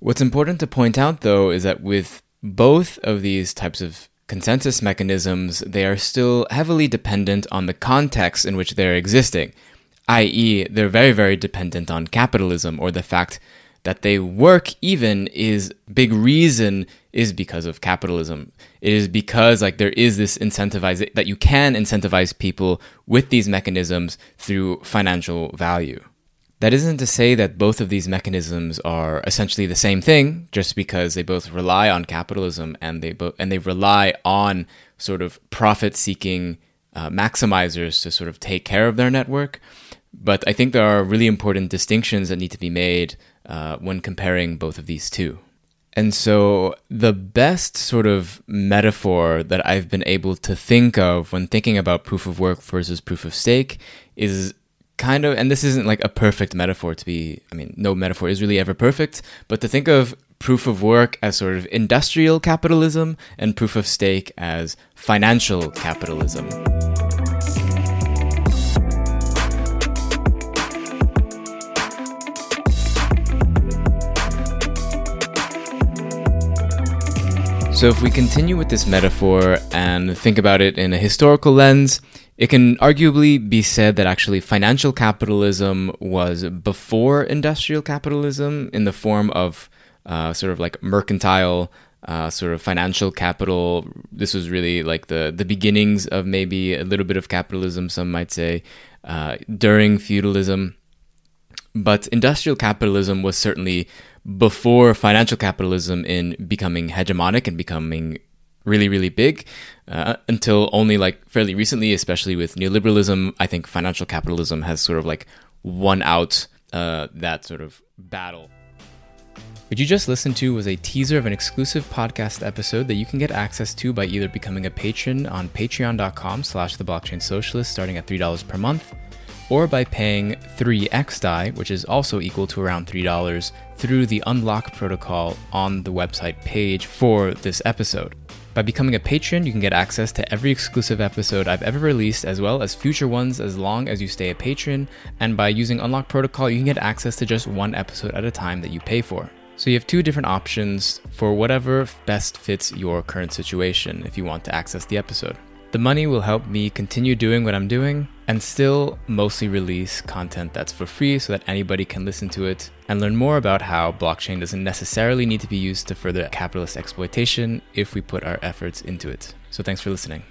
What's important to point out, though, is that with both of these types of consensus mechanisms, they are still heavily dependent on the context in which they're existing, i.e., they're very, very dependent on capitalism or the fact that they work even is big reason is because of capitalism. It is because like there is this incentivize that you can incentivize people with these mechanisms through financial value. That isn't to say that both of these mechanisms are essentially the same thing, just because they both rely on capitalism and they bo- and they rely on sort of profit-seeking uh, maximizers to sort of take care of their network. But I think there are really important distinctions that need to be made uh, when comparing both of these two. And so, the best sort of metaphor that I've been able to think of when thinking about proof of work versus proof of stake is kind of, and this isn't like a perfect metaphor to be, I mean, no metaphor is really ever perfect, but to think of proof of work as sort of industrial capitalism and proof of stake as financial capitalism. So, if we continue with this metaphor and think about it in a historical lens, it can arguably be said that actually financial capitalism was before industrial capitalism in the form of uh, sort of like mercantile uh, sort of financial capital. This was really like the the beginnings of maybe a little bit of capitalism, some might say, uh, during feudalism. But industrial capitalism was certainly before financial capitalism in becoming hegemonic and becoming really, really big uh, until only like fairly recently, especially with neoliberalism. I think financial capitalism has sort of like won out uh, that sort of battle. What you just listened to was a teaser of an exclusive podcast episode that you can get access to by either becoming a patron on patreon.com slash the blockchain socialist starting at $3 per month, or by paying 3xDAI, which is also equal to around $3, through the unlock protocol on the website page for this episode. By becoming a patron, you can get access to every exclusive episode I've ever released, as well as future ones as long as you stay a patron. And by using Unlock Protocol, you can get access to just one episode at a time that you pay for. So you have two different options for whatever best fits your current situation if you want to access the episode. The money will help me continue doing what I'm doing and still mostly release content that's for free so that anybody can listen to it and learn more about how blockchain doesn't necessarily need to be used to further capitalist exploitation if we put our efforts into it. So thanks for listening.